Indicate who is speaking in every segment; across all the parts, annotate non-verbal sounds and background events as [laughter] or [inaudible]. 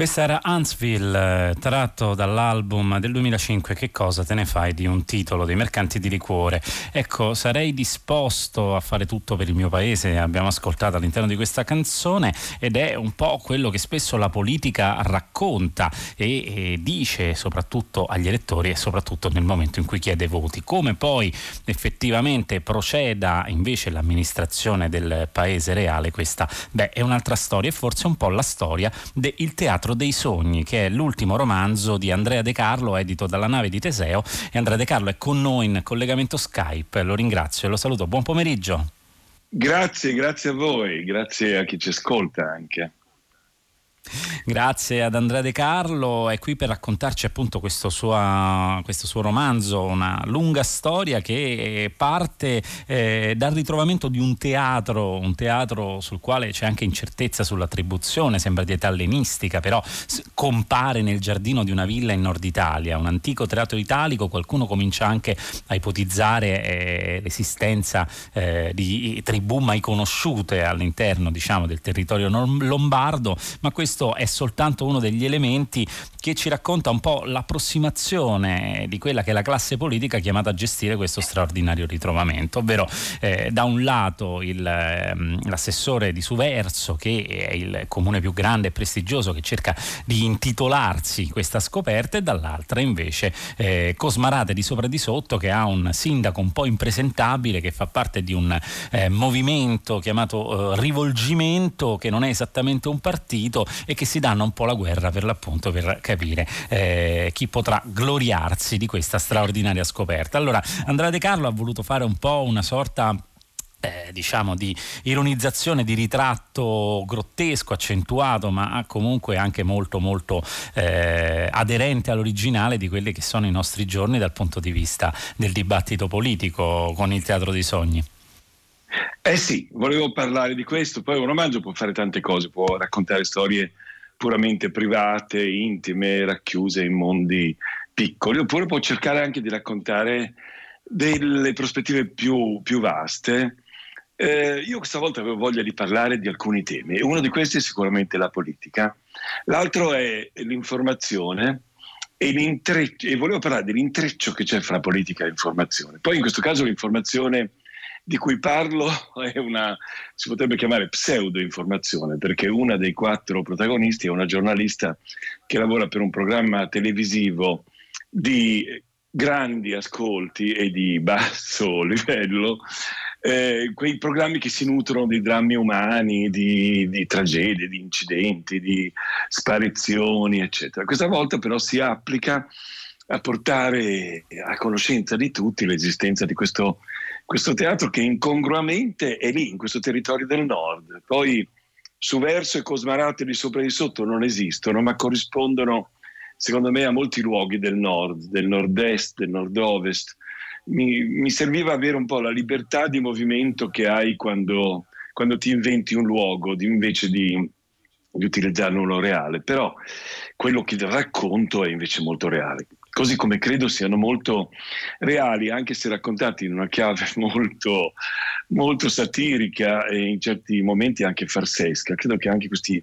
Speaker 1: Questa era Huntsville, tratto dall'album del 2005 Che cosa te ne fai di un titolo dei mercanti di liquore? Ecco, sarei disposto a fare tutto per il mio paese, abbiamo ascoltato all'interno di questa canzone ed è un po' quello che spesso la politica racconta e, e dice soprattutto agli elettori e soprattutto nel momento in cui chiede voti. Come poi effettivamente proceda invece l'amministrazione del paese reale, questa beh, è un'altra storia e forse un po' la storia del teatro Teatro dei Sogni, che è l'ultimo romanzo di Andrea De Carlo, edito dalla nave di Teseo. E Andrea De Carlo è con noi in collegamento Skype. Lo ringrazio e lo saluto. Buon pomeriggio.
Speaker 2: Grazie, grazie a voi, grazie a chi ci ascolta anche.
Speaker 1: Grazie ad Andrea De Carlo, è qui per raccontarci appunto questo, sua, questo suo romanzo, una lunga storia che parte eh, dal ritrovamento di un teatro, un teatro sul quale c'è anche incertezza sull'attribuzione, sembra di età ellenistica, però compare nel giardino di una villa in Nord Italia, un antico teatro italico, qualcuno comincia anche a ipotizzare eh, l'esistenza eh, di tribù mai conosciute all'interno diciamo, del territorio lombardo, ma questo questo è soltanto uno degli elementi che ci racconta un po' l'approssimazione di quella che è la classe politica chiamata a gestire questo straordinario ritrovamento, ovvero eh, da un lato il, eh, l'assessore di Suverso, che è il comune più grande e prestigioso, che cerca di intitolarsi questa scoperta, e dall'altra invece eh, Cosmarate di sopra e di sotto, che ha un sindaco un po' impresentabile, che fa parte di un eh, movimento chiamato eh, Rivolgimento, che non è esattamente un partito e che si danno un po' la guerra per l'appunto per capire eh, chi potrà gloriarsi di questa straordinaria scoperta. Allora, Andrea De Carlo ha voluto fare un po' una sorta eh, diciamo di ironizzazione, di ritratto grottesco, accentuato, ma comunque anche molto molto eh, aderente all'originale di quelli che sono i nostri giorni dal punto di vista del dibattito politico con il Teatro dei Sogni.
Speaker 2: Eh sì, volevo parlare di questo, poi un romanzo può fare tante cose, può raccontare storie puramente private, intime, racchiuse in mondi piccoli, oppure può cercare anche di raccontare delle prospettive più, più vaste. Eh, io questa volta avevo voglia di parlare di alcuni temi, uno di questi è sicuramente la politica, l'altro è l'informazione e, e volevo parlare dell'intreccio che c'è fra politica e informazione. Poi in questo caso l'informazione di cui parlo [laughs] è una, si potrebbe chiamare pseudo-informazione, perché una dei quattro protagonisti è una giornalista che lavora per un programma televisivo di grandi ascolti e di [laughs] basso livello, eh, quei programmi che si nutrono di drammi umani, di, di, tragedie, di incidenti, di sparizioni, eccetera. Questa volta però si applica a portare a conoscenza di tutti l'esistenza di questo questo teatro che incongruamente è lì, in questo territorio del nord. Poi su Verso e Cosmarate di sopra e di sotto non esistono, ma corrispondono, secondo me, a molti luoghi del nord, del nord-est, del nord-ovest. Mi, mi serviva avere un po' la libertà di movimento che hai quando, quando ti inventi un luogo, di, invece di, di uno reale. Però quello che racconto è invece molto reale così come credo siano molto reali, anche se raccontati in una chiave [laughs] molto, molto satirica e in certi momenti anche farsesca. Credo che anche questi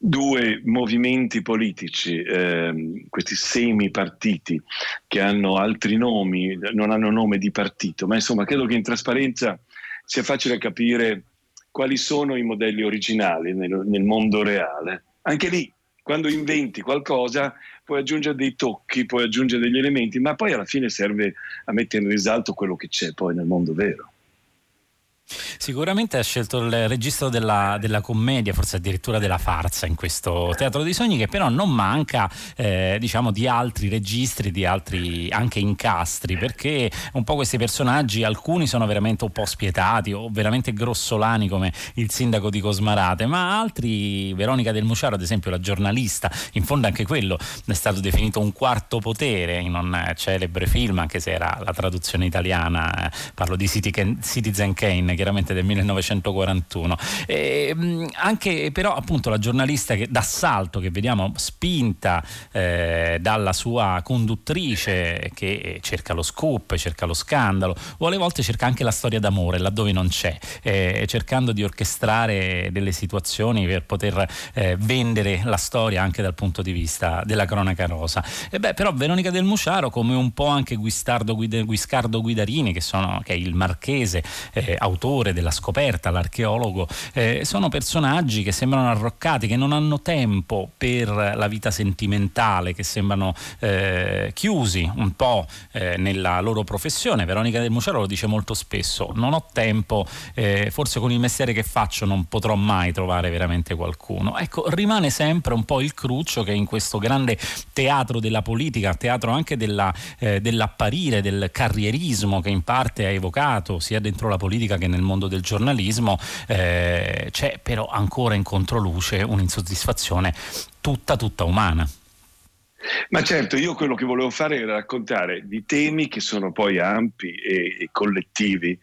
Speaker 2: due movimenti politici, eh, questi semi-partiti che hanno altri nomi, non hanno nome di partito, ma insomma credo che in trasparenza sia facile capire quali sono i modelli originali nel, nel mondo reale. Anche lì, quando inventi qualcosa, puoi aggiungere dei tocchi, puoi aggiungere degli elementi, ma poi alla fine serve a mettere in risalto quello che c'è poi nel mondo vero.
Speaker 1: Sicuramente ha scelto il registro della, della, commedia, forse addirittura della farsa in questo Teatro dei Sogni, che però non manca eh, diciamo di altri registri, di altri anche incastri, perché un po' questi personaggi, alcuni sono veramente un po' spietati o veramente grossolani come il sindaco di Cosmarate, ma altri, Veronica del Muciaro ad esempio, la giornalista, in fondo anche quello è stato definito un quarto potere in un celebre film, anche se era la traduzione italiana, eh, parlo di Citizen Kane chiaramente del 1941. E, ehm, anche però appunto la giornalista che, d'assalto che vediamo spinta eh, dalla sua conduttrice che cerca lo scoop, cerca lo scandalo, o alle volte cerca anche la storia d'amore laddove non c'è, eh, cercando di orchestrare delle situazioni per poter eh, vendere la storia anche dal punto di vista della cronaca rosa. E beh, però Veronica del Muciaro, come un po' anche Guistardo Guida, Guiscardo Guidarini, che, sono, che, è il marchese, eh, autore della scoperta, l'archeologo, eh, sono personaggi che sembrano arroccati, che non hanno tempo per la vita sentimentale, che sembrano eh, chiusi un po' eh, nella loro professione. Veronica del Muciaro lo dice molto spesso, non ho tempo, eh, forse con il mestiere che faccio non potrò mai trovare veramente qualcuno. Ecco, rimane sempre un po' il cruccio che in questo grande teatro della politica, teatro anche della, eh, dell'apparire, del carrierismo che in parte ha evocato sia dentro la politica che nel mondo del giornalismo, eh, c'è però ancora in controluce un'insoddisfazione tutta, tutta umana.
Speaker 2: Ma certo, io quello che volevo fare era raccontare di temi che sono poi ampi e, collettivi,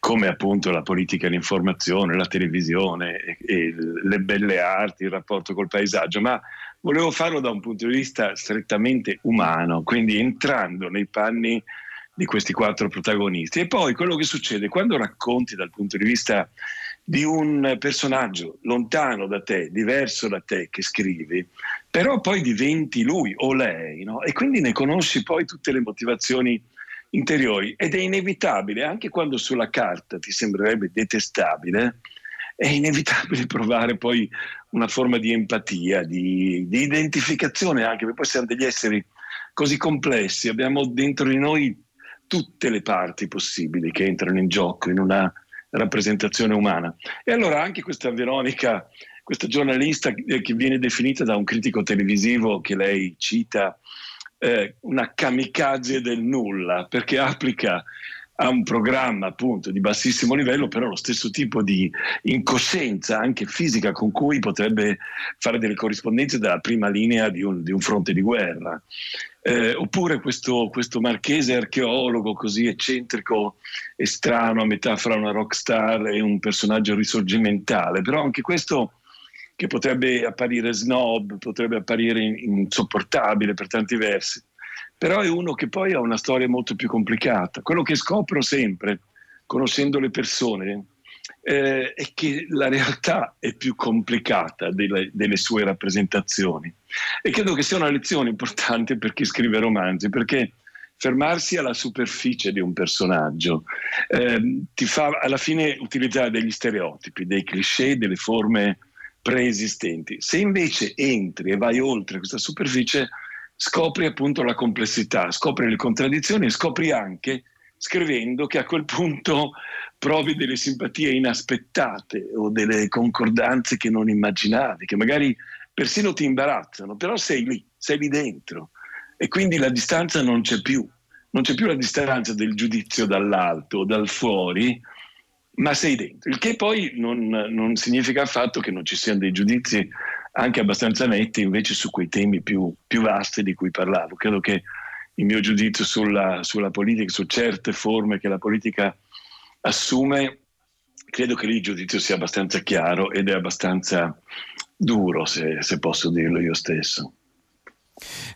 Speaker 2: come appunto la politica l'informazione, la televisione, e le belle arti, il rapporto col paesaggio, ma volevo farlo da un punto di vista strettamente umano, quindi entrando nei panni di questi quattro protagonisti. E poi quello che succede quando racconti dal punto di vista di un personaggio lontano da te, diverso da te che scrivi, però poi diventi lui o lei, no? e quindi ne conosci poi tutte le motivazioni interiori ed è inevitabile, anche quando sulla carta ti sembrerebbe detestabile, è inevitabile [laughs] provare poi una forma di empatia, di, di identificazione anche, perché poi siamo degli esseri così complessi, abbiamo dentro di noi tutte le parti possibili che entrano in gioco in una rappresentazione umana. E allora anche questa Veronica, questa giornalista che viene definita da un critico televisivo che lei cita, eh, una kamikaze del nulla, perché applica a un programma appunto di bassissimo livello, però lo stesso tipo di incoscienza anche fisica con cui potrebbe fare delle corrispondenze dalla prima linea di un, di un fronte di guerra. Eh, oppure questo, questo, marchese archeologo così eccentrico e strano, a metà fra una rockstar e un personaggio risorgimentale, però anche questo che potrebbe apparire snob, potrebbe apparire insopportabile per tanti versi però è uno che poi ha una storia molto più complicata. Quello che scopro sempre, conoscendo le persone, eh, è che la realtà è più complicata delle, delle, sue rappresentazioni. E credo che sia una lezione importante per chi scrive romanzi, perché fermarsi alla superficie di un personaggio eh, ti fa alla fine utilizzare degli stereotipi, dei cliché, delle forme preesistenti. Se invece entri e vai oltre questa superficie, scopri appunto la complessità, scopri le contraddizioni e scopri anche scrivendo che a quel punto provi delle simpatie inaspettate o delle concordanze che non immaginavi, che magari persino ti imbarazzano, però sei lì, sei lì dentro. E quindi la distanza non c'è più, non c'è più la distanza del giudizio dall'alto dal fuori, ma sei dentro, il che poi non, non significa affatto che non ci siano dei giudizi anche abbastanza netti invece su quei temi più, più vasti di cui parlavo. Credo che il mio giudizio sulla, sulla, politica, su certe forme che la politica assume, credo che lì il giudizio sia abbastanza chiaro ed è abbastanza duro, se, se posso dirlo io stesso.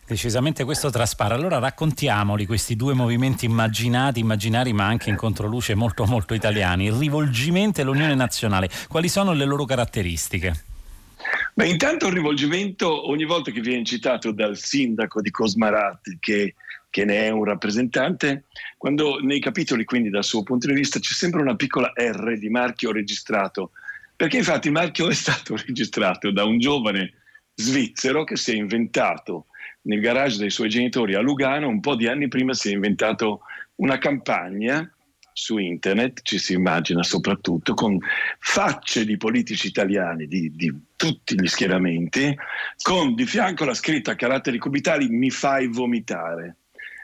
Speaker 1: Decisamente questo traspare. Allora raccontiamoli questi due movimenti immaginati, immaginari ma anche in controluce molto molto italiani, il rivolgimento e l'Unione Nazionale. Quali sono le loro caratteristiche?
Speaker 2: Beh, intanto il rivolgimento ogni volta che viene citato dal sindaco di Cosmarat, che, che, ne è un rappresentante, quando nei capitoli quindi dal suo punto di vista c'è sempre una piccola R di marchio registrato, perché infatti il marchio è stato [laughs] registrato da un giovane svizzero che si è inventato nel garage dei suoi genitori a Lugano, un po' di anni prima si è inventato una campagna su internet, ci si immagina soprattutto con facce di politici italiani di, di tutti gli schieramenti, con di fianco la scritta a caratteri cubitali mi fai vomitare.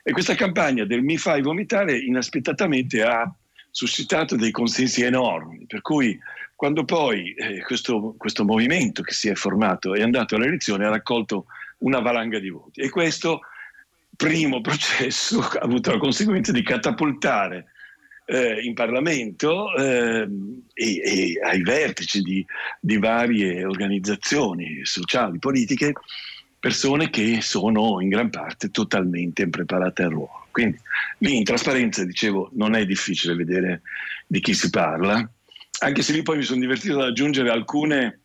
Speaker 2: E questa campagna del mi fai vomitare inaspettatamente ha suscitato dei consensi enormi, per cui quando poi eh, questo, questo, movimento che si è formato è andato alle elezioni ha raccolto una valanga di voti e questo primo processo [laughs] ha avuto la conseguenza di catapultare eh, in Parlamento eh, e, e, ai vertici di, di varie organizzazioni sociali, politiche, persone che sono in gran parte totalmente impreparate al ruolo. Quindi lì in trasparenza, dicevo, non è difficile vedere di chi si parla, anche se lì poi mi sono divertito ad aggiungere alcune,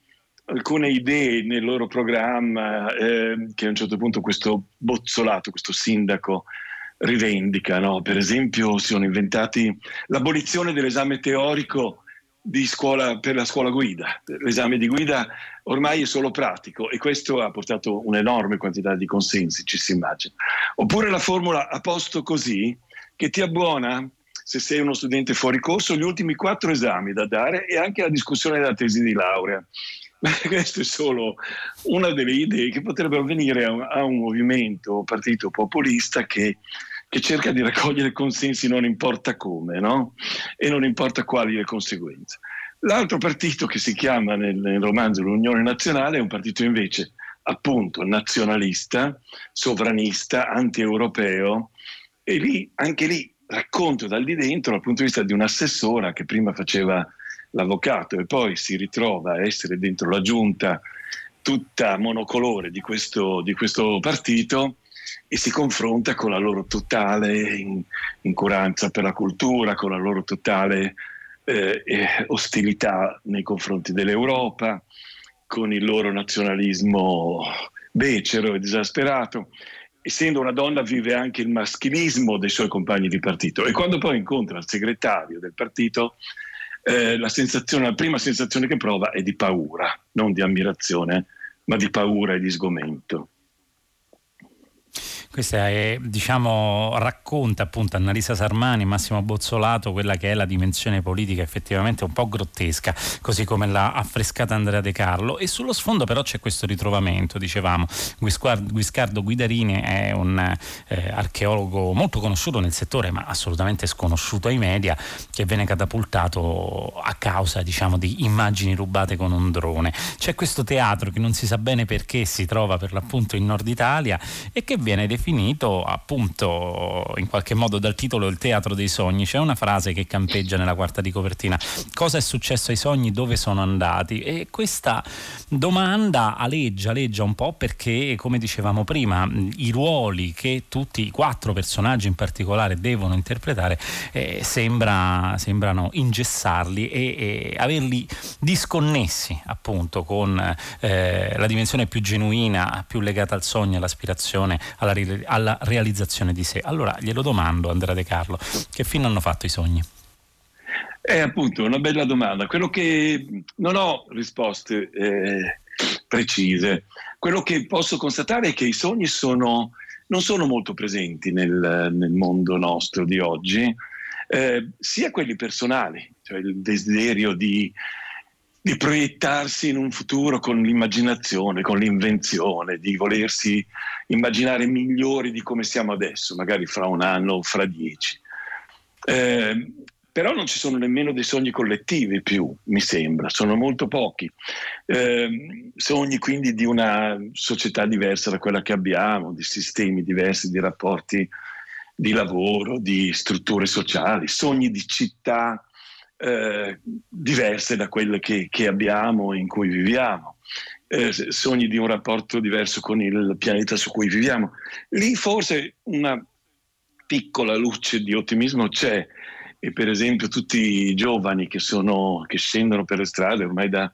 Speaker 2: alcune idee nel loro programma eh, che a un certo punto questo bozzolato, questo sindaco rivendica. No? Per esempio si sono inventati l'abolizione dell'esame teorico scuola, per la scuola guida. L'esame di guida ormai è solo pratico e questo ha portato un'enorme quantità di consensi, ci si immagina. Oppure la formula a posto così, che ti abbuona se sei uno studente fuori corso, gli ultimi quattro esami da dare e anche la discussione della tesi di laurea. [laughs] Questa è solo una delle idee che potrebbero venire a un, a un movimento, partito populista che che cerca di raccogliere consensi non importa come, no? E non importa quali le conseguenze. L'altro partito che si chiama nel, nel romanzo l'Unione Nazionale è un partito invece appunto nazionalista, sovranista, anti-europeo e lì, anche lì racconto dal di dentro dal punto di vista di un'assessora che prima faceva l'avvocato e poi si ritrova a essere dentro la giunta tutta monocolore di questo, di questo partito e si confronta con la loro totale in, incuranza per la cultura, con la loro totale eh, ostilità nei confronti dell'Europa, con il loro nazionalismo becero e disasperato. Essendo una donna vive anche il maschilismo dei suoi compagni di partito e quando poi incontra il segretario del partito eh, la, la prima sensazione che prova è di paura, non di ammirazione, ma di paura e di sgomento.
Speaker 1: Questa è, diciamo, racconta appunto Annalisa Sarmani, Massimo Bozzolato, quella che è la dimensione politica effettivamente un po' grottesca, così come l'ha affrescata Andrea De Carlo. E sullo sfondo però c'è questo ritrovamento, dicevamo. Guiscardo Guidarini è un eh, archeologo molto conosciuto nel settore, ma assolutamente sconosciuto ai media, che viene catapultato a causa, diciamo, di immagini rubate con un drone. C'è questo teatro che non si sa bene perché si trova per l'appunto in Nord Italia e che viene definito definito appunto in qualche modo dal titolo Il teatro dei sogni. C'è una frase che campeggia nella quarta di copertina. Cosa è successo ai sogni? Dove sono andati? E questa domanda aleggia, aleggia un po' perché, come dicevamo prima, i ruoli che tutti i quattro personaggi in particolare devono interpretare eh, sembra, sembrano ingessarli e, e, averli disconnessi appunto con eh, la dimensione più genuina, più legata al sogno, all'aspirazione, alla alla realizzazione di sé. Allora glielo domando, Andrea De Carlo, che fine hanno fatto i sogni?
Speaker 2: È appunto una bella domanda. Quello che non ho risposte eh, precise. Quello che posso constatare è che i sogni sono, non sono molto presenti nel, nel mondo nostro di oggi, eh, sia quelli personali, cioè il desiderio di di proiettarsi in un futuro con l'immaginazione, con l'invenzione, di volersi immaginare migliori di come siamo adesso, magari fra un anno o fra dieci. Eh, però non ci sono nemmeno dei sogni collettivi più, mi sembra, sono molto pochi. Eh, sogni quindi di una società diversa da quella che abbiamo, di sistemi diversi, di rapporti di lavoro, di strutture sociali, sogni di città eh, diverse da quelle che, che, abbiamo, in cui viviamo, eh, sogni di un rapporto diverso con il pianeta su cui viviamo. Lì forse una piccola luce di ottimismo c'è e per esempio tutti i giovani che, sono, che scendono per le strade ormai da,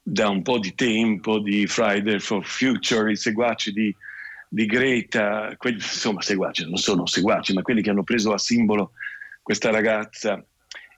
Speaker 2: da, un po' di tempo, di Friday for Future, i seguaci di, di Greta, quelli, insomma seguaci, non sono seguaci, ma quelli che hanno preso a simbolo questa ragazza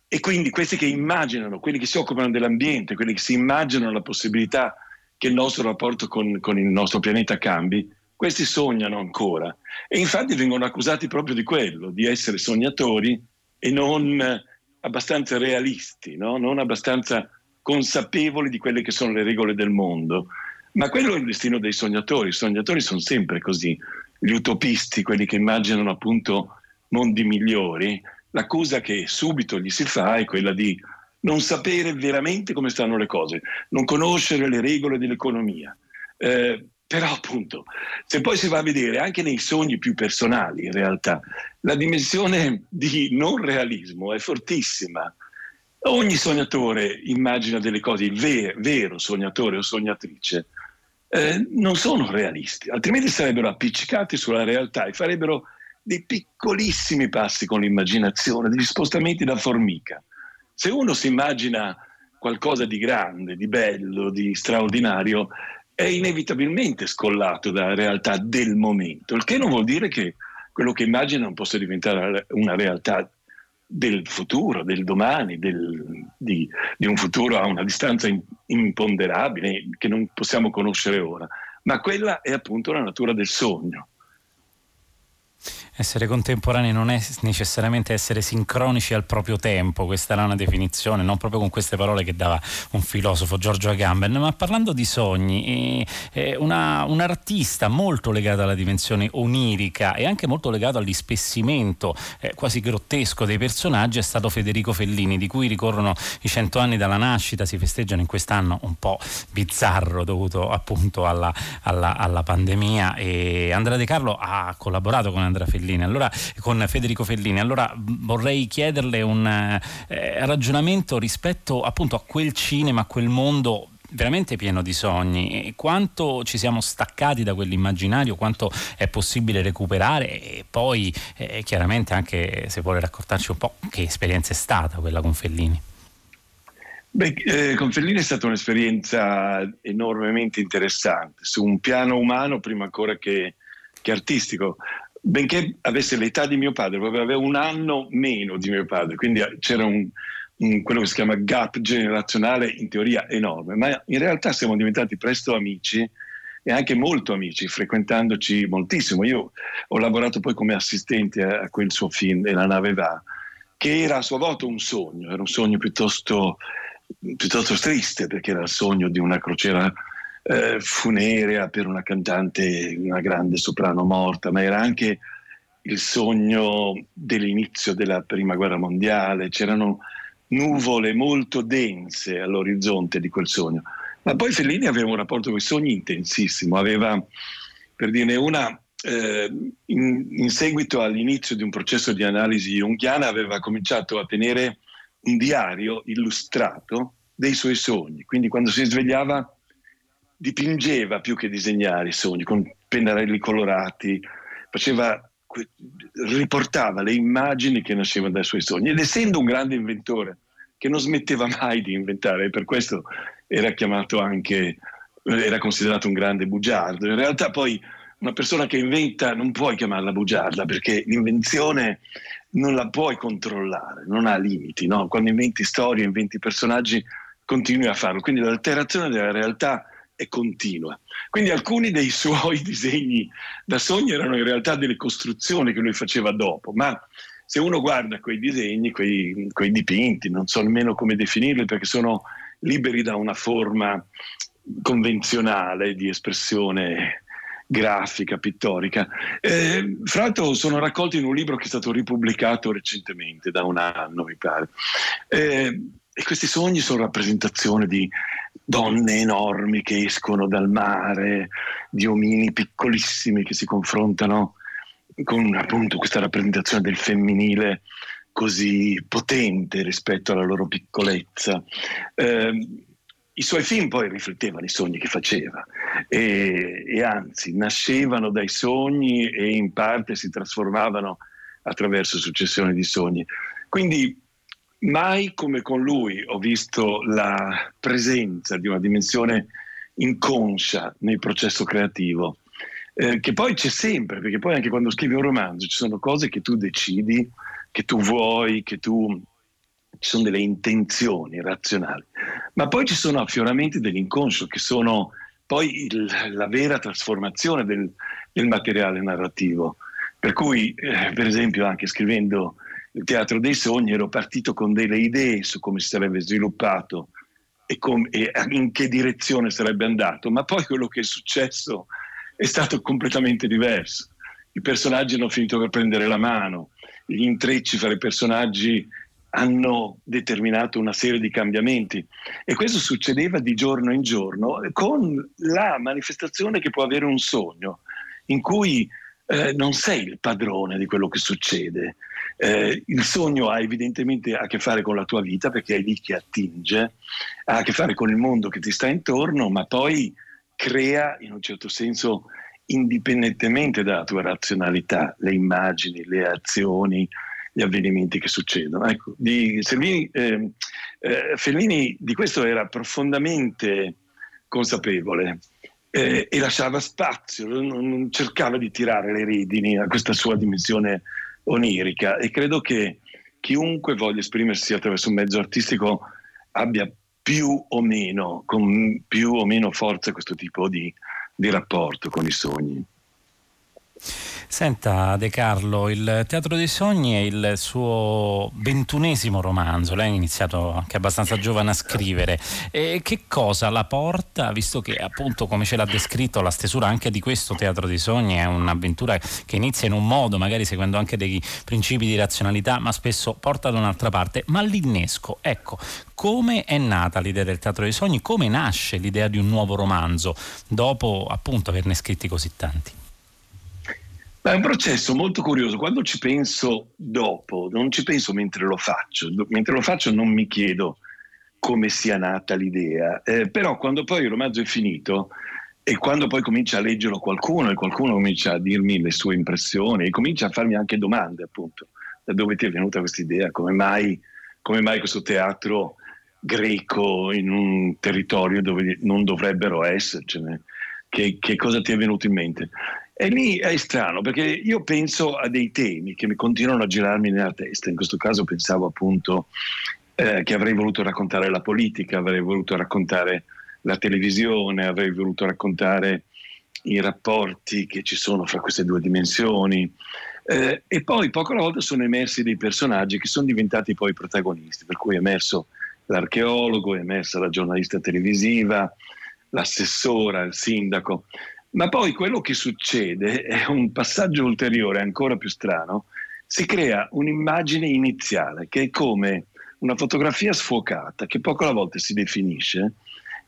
Speaker 2: e quindi questi che immaginano, quelli che si occupano dell'ambiente, quelli che si immaginano la possibilità che il nostro rapporto con, con il nostro pianeta cambi, questi sognano ancora. E infatti vengono accusati proprio di quello, di essere sognatori e non abbastanza realisti, no? non abbastanza consapevoli di quelle che sono le regole del mondo. Ma quello è il destino dei sognatori, i sognatori sono sempre così, gli utopisti, quelli che immaginano appunto mondi migliori, l'accusa che subito gli si fa è quella di non sapere veramente come stanno le cose, non conoscere le regole dell'economia, eh, Però appunto, se poi si va a vedere anche nei sogni più personali, in realtà, la dimensione di non realismo è fortissima. Ogni sognatore immagina delle cose, il ver- vero sognatore o sognatrice, eh, non sono realisti, altrimenti sarebbero appiccicati sulla realtà e farebbero dei piccolissimi passi con l'immaginazione, degli spostamenti da formica. Se uno si immagina qualcosa di grande, di bello, di straordinario, è inevitabilmente scollato dalla realtà del momento, il che non vuol dire che quello che immagina non possa diventare una realtà del futuro, del domani, del, di, di, un futuro a una distanza imponderabile che non possiamo conoscere ora. Ma quella è appunto la natura del sogno.
Speaker 1: Essere contemporanei non è necessariamente essere sincronici al proprio tempo, questa era una definizione, non proprio con queste parole che dava un filosofo Giorgio Agamben, ma parlando di sogni, una, un artista molto legato alla dimensione onirica e anche molto legato all'ispessimento eh, quasi grottesco dei personaggi è stato Federico Fellini, di cui ricorrono i cento anni dalla nascita, si festeggiano in quest'anno un po' bizzarro dovuto appunto alla, alla, alla pandemia e Andrea De Carlo ha collaborato con Andrea Fellini Fellini, allora, con Federico Fellini. Allora vorrei chiederle un eh, ragionamento rispetto appunto a quel cinema, a quel mondo veramente pieno di sogni. Quanto ci siamo staccati da quell'immaginario, quanto è possibile recuperare e poi eh, chiaramente anche se vuole raccontarci un po' che esperienza è stata quella con Fellini.
Speaker 2: Beh, eh, con Fellini è stata un'esperienza enormemente interessante, su un piano umano prima ancora che, che artistico benché avesse l'età di mio padre, proprio aveva un anno meno di mio padre, quindi c'era un, un, quello che si chiama gap generazionale in teoria enorme, ma in realtà siamo diventati presto amici e anche molto amici, frequentandoci moltissimo. Io ho lavorato poi come assistente a, a quel suo film, la nave va, che era a sua volta un sogno, era un sogno piuttosto, piuttosto triste perché era il sogno di una crociera eh, funerea per una cantante, una grande soprano morta, ma era anche il sogno dell'inizio della prima guerra mondiale, c'erano nuvole molto dense all'orizzonte di quel sogno. Ma poi Fellini aveva un rapporto con i sogni intensissimo, aveva, per dirne una, eh, in, in, seguito all'inizio di un processo di analisi junghiana aveva cominciato a tenere un diario illustrato dei suoi sogni, quindi quando si svegliava dipingeva più che disegnare i sogni con pennarelli colorati, faceva, riportava le immagini che nascevano dai suoi sogni ed essendo un grande inventore che non smetteva mai di inventare, per questo era chiamato anche, era considerato un grande bugiardo. In realtà poi una persona che inventa non puoi chiamarla bugiarda perché l'invenzione non la puoi controllare, non ha limiti. No? Quando inventi storie, inventi personaggi, continui a farlo. Quindi l'alterazione della realtà è continua. Quindi alcuni dei suoi [laughs] disegni da sogno erano in realtà delle costruzioni che lui faceva dopo, ma se uno guarda quei disegni, quei, quei dipinti, non so nemmeno come definirli perché sono liberi da una forma convenzionale di espressione grafica, pittorica. Eh, fra l'altro sono raccolti in un libro che è stato ripubblicato recentemente, da un anno mi pare. Eh, e questi sogni sono rappresentazione di donne enormi che escono dal mare, di omini piccolissimi che si confrontano con appunto questa rappresentazione del femminile così potente rispetto alla loro piccolezza. Eh, I suoi film poi riflettevano i sogni che faceva e, e, anzi nascevano dai sogni e in parte si trasformavano attraverso successioni di sogni. Quindi Mai come con lui ho visto la presenza di una dimensione inconscia nel processo creativo, eh, che poi c'è sempre, perché poi anche quando scrivi un romanzo ci sono cose che tu decidi, che tu vuoi, che tu... ci sono delle intenzioni razionali, ma poi ci sono affioramenti dell'inconscio che sono poi il, la vera trasformazione del, del, materiale narrativo. Per cui, eh, per esempio, anche scrivendo il teatro dei sogni ero partito con delle idee su come si sarebbe sviluppato e, com- e, in che direzione sarebbe andato, ma poi quello che è successo è stato completamente diverso. I personaggi hanno finito per prendere la mano, gli intrecci fra i personaggi hanno determinato una serie di cambiamenti e questo succedeva di giorno in giorno con la manifestazione che può avere un sogno in cui eh, non sei il padrone di quello che succede. Eh, il sogno ha evidentemente a che fare con la tua vita perché è lì che attinge, ha a che fare con il mondo che ti sta intorno, ma poi crea in un certo senso indipendentemente dalla tua razionalità le immagini, le azioni, gli avvenimenti che succedono. Ecco, di Servini, eh, eh, Fellini di questo era profondamente consapevole eh, e lasciava spazio, non, non, cercava di tirare le redini a questa sua dimensione onirica e credo che chiunque voglia esprimersi attraverso un mezzo artistico abbia più o meno, con più o meno forza questo tipo di, di rapporto con i sogni.
Speaker 1: Senta De Carlo, il Teatro dei Sogni è il suo ventunesimo romanzo, lei ha iniziato anche abbastanza giovane a scrivere. E che cosa la porta, visto che appunto come ce l'ha descritto la stesura anche di questo Teatro dei Sogni è un'avventura che inizia in un modo, magari seguendo anche dei principi di razionalità, ma spesso porta da un'altra parte. Ma l'innesco, ecco, come è nata l'idea del Teatro dei Sogni, come nasce l'idea di un nuovo romanzo dopo appunto averne scritti così tanti?
Speaker 2: È un processo molto curioso. Quando ci penso dopo, non ci penso mentre lo faccio. Mentre lo faccio non mi chiedo come sia nata l'idea. Eh, però quando poi il romanzo è finito e quando poi comincia a leggerlo qualcuno e qualcuno comincia a dirmi le sue impressioni e comincia a farmi anche domande, appunto, da dove ti è venuta questa idea? Come mai, come mai questo teatro greco in un territorio dove non dovrebbero essercene? Che, che cosa ti è venuto in mente? E lì è strano perché io penso a dei temi che mi continuano a girarmi nella testa. In questo caso pensavo appunto eh, che avrei voluto raccontare la politica, avrei voluto raccontare la televisione, avrei voluto raccontare i rapporti che ci sono fra queste due dimensioni. Eh, e poi poco alla volta sono emersi dei personaggi che sono diventati poi protagonisti, per cui è emerso l'archeologo, è emersa la giornalista televisiva, l'assessora, il sindaco. Ma poi quello che succede [laughs] è un passaggio ulteriore ancora più strano. Si crea un'immagine iniziale che è come una fotografia sfocata che poco alla volta si definisce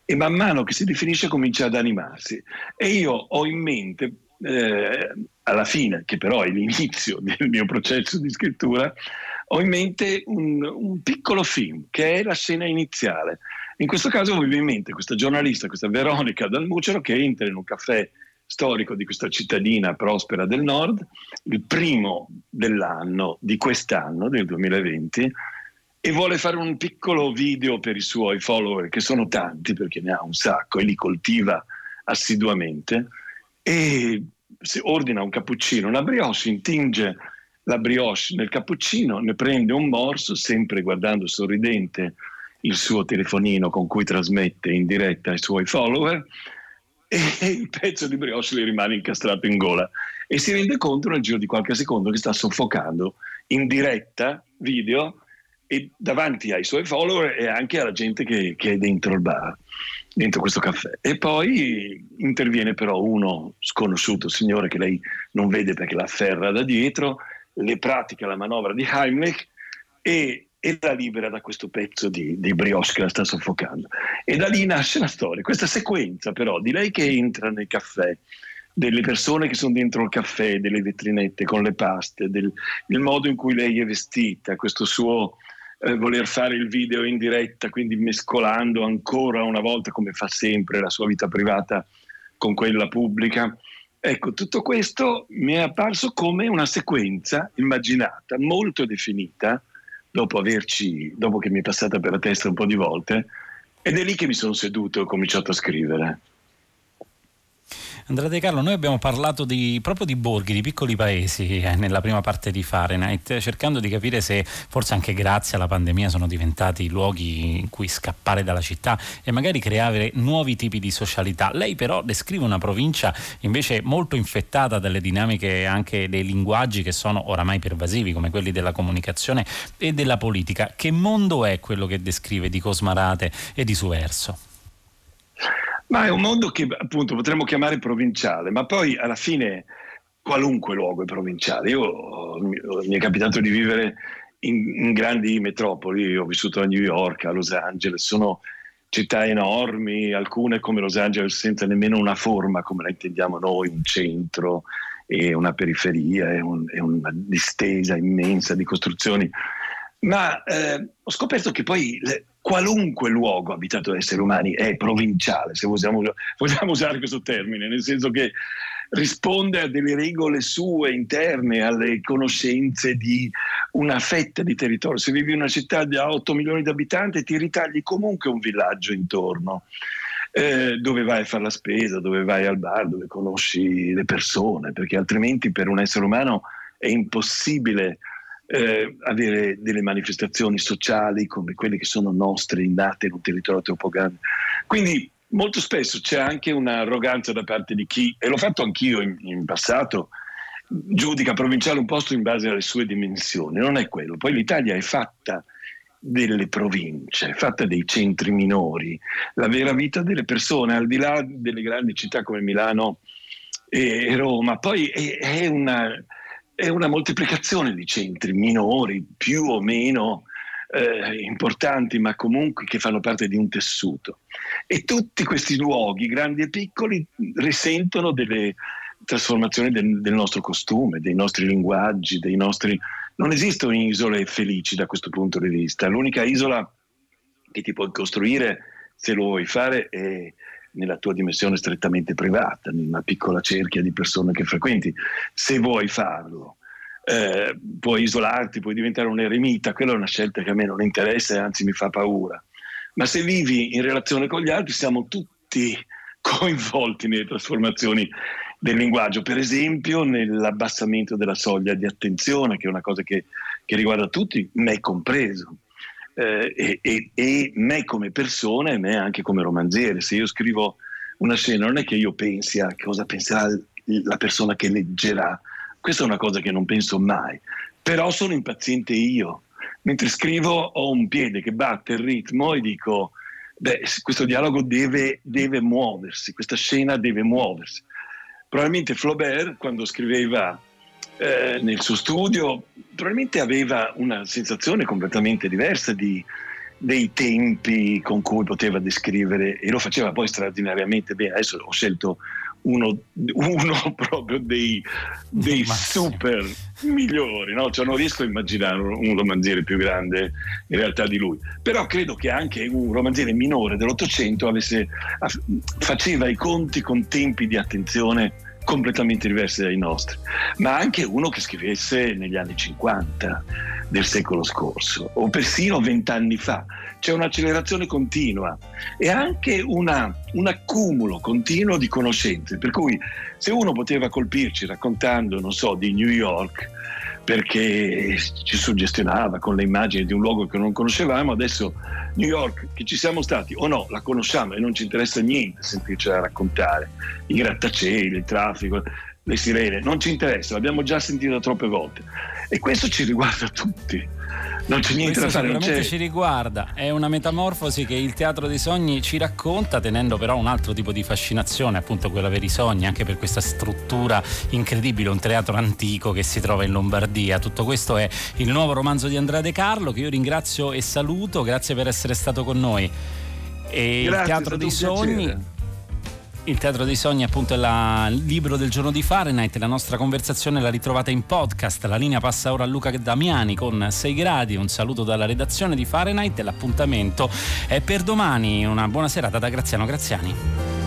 Speaker 2: e man mano che si definisce comincia ad animarsi. E io ho in mente, eh, alla fine, che però è l'inizio [laughs] del mio processo di scrittura, ho in mente un, un piccolo film che è la scena iniziale in questo caso mi viene in mente questa giornalista, questa Veronica Dalmucero, che entra in un caffè storico di questa cittadina prospera del nord, il primo dell'anno, di quest'anno, del 2020, e vuole fare un piccolo video per i suoi follower, che sono tanti perché ne ha un sacco e li coltiva assiduamente, e ordina un cappuccino, una brioche, intinge la brioche nel cappuccino, ne prende un morso, sempre guardando sorridente il suo telefonino con cui trasmette in diretta ai suoi follower [laughs] e il pezzo di brioche le rimane incastrato in gola e si rende conto nel giro di qualche secondo che sta soffocando in diretta video e davanti ai suoi follower e anche alla gente che, che, è dentro il bar, dentro questo caffè. E poi interviene però uno sconosciuto signore che lei non vede perché la afferra da dietro, le pratica la manovra di Heimlich e e la libera da questo pezzo di, di brioche che la sta soffocando. E da lì nasce la storia. Questa sequenza però di lei che entra nel caffè, delle persone che sono dentro il caffè, delle vetrinette con le paste, del, il modo in cui lei è vestita, questo suo eh, voler fare il video in diretta, quindi mescolando ancora una volta, come fa sempre, la sua vita privata con quella pubblica. Ecco, tutto questo mi è apparso come una sequenza immaginata, molto definita, dopo, averci, dopo che mi è passata per la testa un po' di volte, ed è lì che mi sono seduto e ho cominciato a scrivere.
Speaker 1: Andrea De Carlo, noi abbiamo parlato di, proprio di borghi, di piccoli paesi eh, nella prima parte di Fahrenheit, cercando di capire se forse anche grazie alla pandemia sono diventati luoghi in cui scappare dalla città e magari creare nuovi tipi di socialità. Lei però descrive una provincia invece molto infettata dalle dinamiche anche dei linguaggi che sono oramai pervasivi, come quelli della comunicazione e della politica. Che mondo è quello che descrive di Cosmarate e di Suverso?
Speaker 2: Ma è un mondo che appunto potremmo chiamare provinciale, ma poi alla fine qualunque luogo è provinciale. Io mi è capitato di vivere in, in grandi metropoli, ho vissuto a New York, a Los Angeles, sono città enormi, alcune come Los Angeles senza nemmeno una forma come la intendiamo noi, un centro e una periferia e, un, e una distesa immensa di costruzioni. Ma eh, ho scoperto che poi le, qualunque luogo abitato da esseri umani è provinciale, se vogliamo, vogliamo usare questo termine, nel senso che risponde a delle regole sue interne, alle conoscenze di una fetta di territorio. Se vivi in una città di 8 milioni di abitanti ti ritagli comunque un villaggio intorno. Eh, dove vai a fare la spesa, dove vai al bar, dove conosci le persone, perché altrimenti per un essere umano è impossibile eh, avere delle manifestazioni sociali come quelle che sono nostre, innate in un territorio troppo grande. Quindi molto spesso c'è anche un'arroganza da parte di chi, e l'ho fatto anch'io in, in passato, giudica provinciale un posto in base alle sue dimensioni, non è quello. Poi l'Italia è fatta delle province, è fatta dei centri minori, la vera vita delle persone, al di là delle grandi città come Milano e Roma, poi è, è, una, è una, moltiplicazione di centri minori, più o meno eh, importanti, ma comunque che fanno parte di un tessuto. E tutti questi luoghi, grandi e piccoli, risentono delle trasformazioni del, del nostro costume, dei nostri linguaggi, dei nostri... Non esistono isole felici da questo punto di vista. L'unica isola che ti puoi costruire, se lo vuoi fare, è nella tua dimensione strettamente privata, una piccola cerchia di persone che frequenti, se vuoi farlo. Eh, puoi isolarti, puoi diventare un eremita, quella è una scelta che a me non interessa e anzi mi fa paura. Ma se vivi in relazione con gli altri siamo tutti [laughs] coinvolti nelle trasformazioni del linguaggio, per esempio nell'abbassamento della soglia di attenzione, che è una cosa che, che riguarda tutti, me compreso. Eh, e, e, e, me come persona e me anche come romanziere. Se io scrivo una scena non è che io pensi a cosa penserà la persona che leggerà, questa è una cosa che non penso mai, però sono impaziente io. Mentre scrivo ho un piede che batte il ritmo e dico, beh, questo dialogo deve, deve muoversi, questa scena deve muoversi. Probabilmente Flaubert, quando scriveva eh, nel suo studio, probabilmente aveva una sensazione completamente diversa di, dei tempi con cui poteva descrivere e lo faceva poi straordinariamente bene. Adesso ho scelto uno, uno [laughs] proprio dei, dei super migliori, no? cioè non riesco a immaginare un romanziere più grande in realtà di lui, però credo che anche un romanziere minore dell'Ottocento avesse, faceva i conti con tempi di attenzione completamente diversi dai nostri, ma anche uno che scrivesse negli anni 50 del secolo scorso o persino vent'anni fa. C'è un'accelerazione continua e anche una, un accumulo continuo di conoscenze, per cui se uno poteva colpirci raccontando, non so, di New York, perché ci suggestionava con le immagini di un luogo che non conoscevamo, adesso New York, che ci siamo stati o no, la conosciamo e non ci interessa niente sentircela raccontare, i grattacieli, il traffico, le sirene, non ci interessa, l'abbiamo già sentita troppe volte e questo ci riguarda tutti non c'è niente
Speaker 1: Questo
Speaker 2: da fare.
Speaker 1: Sicuramente ci riguarda, è una metamorfosi che il teatro dei sogni ci racconta, tenendo però un altro tipo di fascinazione, appunto quella per i sogni, anche per questa struttura incredibile, un teatro antico che si trova in Lombardia. Tutto questo è il nuovo romanzo di Andrea De Carlo, che io ringrazio e saluto, grazie per essere stato con noi. E
Speaker 2: Grazie,
Speaker 1: il teatro dei sogni.
Speaker 2: Piacere.
Speaker 1: Il Teatro dei Sogni appunto è il libro del giorno di Fahrenheit, la nostra conversazione la ritrovate in podcast, la linea passa ora a Luca Damiani con 6 gradi, un saluto dalla redazione di Fahrenheit. E l'appuntamento è per domani, una buona serata da Graziano Graziani.